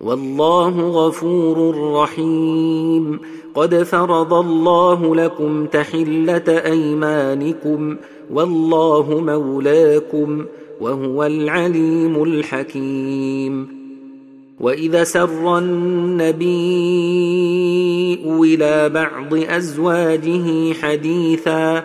والله غفور رحيم. قد فرض الله لكم تحلة أيمانكم والله مولاكم وهو العليم الحكيم. وإذا سر النبي إلى بعض أزواجه حديثا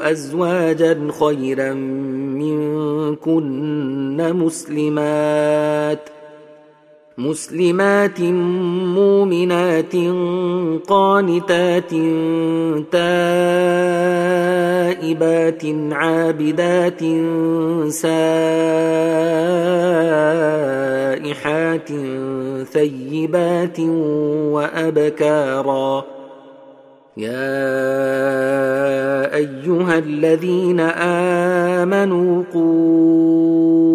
أزواجا خيرا منكن مسلمات مسلمات مؤمنات قانتات تائبات عابدات سائحات ثيبات وأبكارا يا أيها الذين آمنوا قوا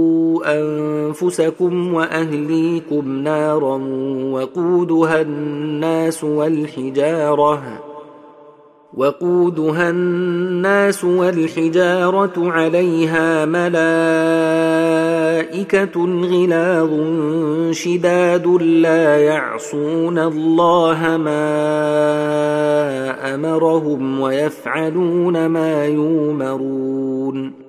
أنفسكم وأهليكم نارا وقودها الناس والحجارة وقودها الناس والحجارة عليها ملائكة غلاظ شداد لا يعصون الله ما أمرهم ويفعلون ما يؤمرون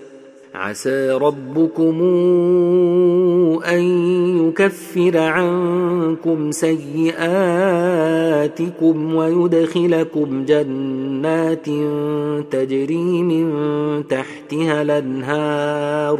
عسى ربكم أن يكفر عنكم سيئاتكم ويدخلكم جنات تجري من تحتها الأنهار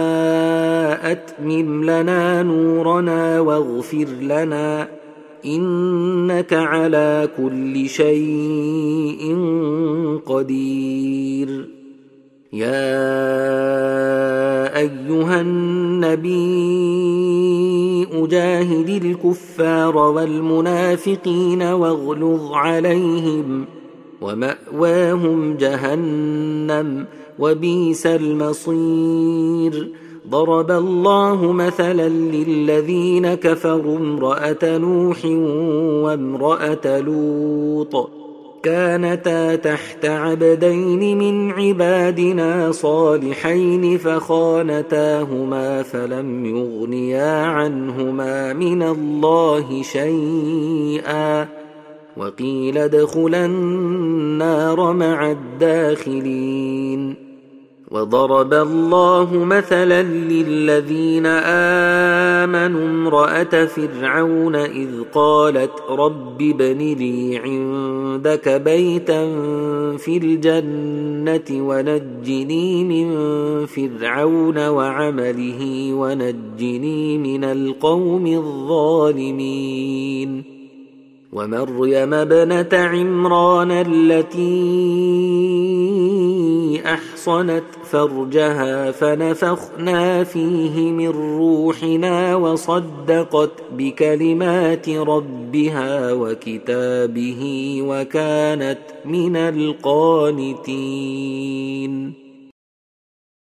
أتمم لنا نورنا واغفر لنا إنك على كل شيء قدير. يا أيها النبي أجاهد الكفار والمنافقين واغلظ عليهم ومأواهم جهنم وبئس المصير. ضرب الله مثلا للذين كفروا امرأة نوح وامرأة لوط. كانتا تحت عبدين من عبادنا صالحين فخانتاهما فلم يغنيا عنهما من الله شيئا. وقيل ادخلا النار مع الداخلين. وضرب الله مثلا للذين آمنوا امرأة فرعون إذ قالت رب ابن لي عندك بيتا في الجنة ونجني من فرعون وعمله ونجني من القوم الظالمين ومريم ابنة عمران التي أحصنت فرجها فنفخنا فيه من روحنا وصدقت بكلمات ربها وكتابه وكانت من القانتين.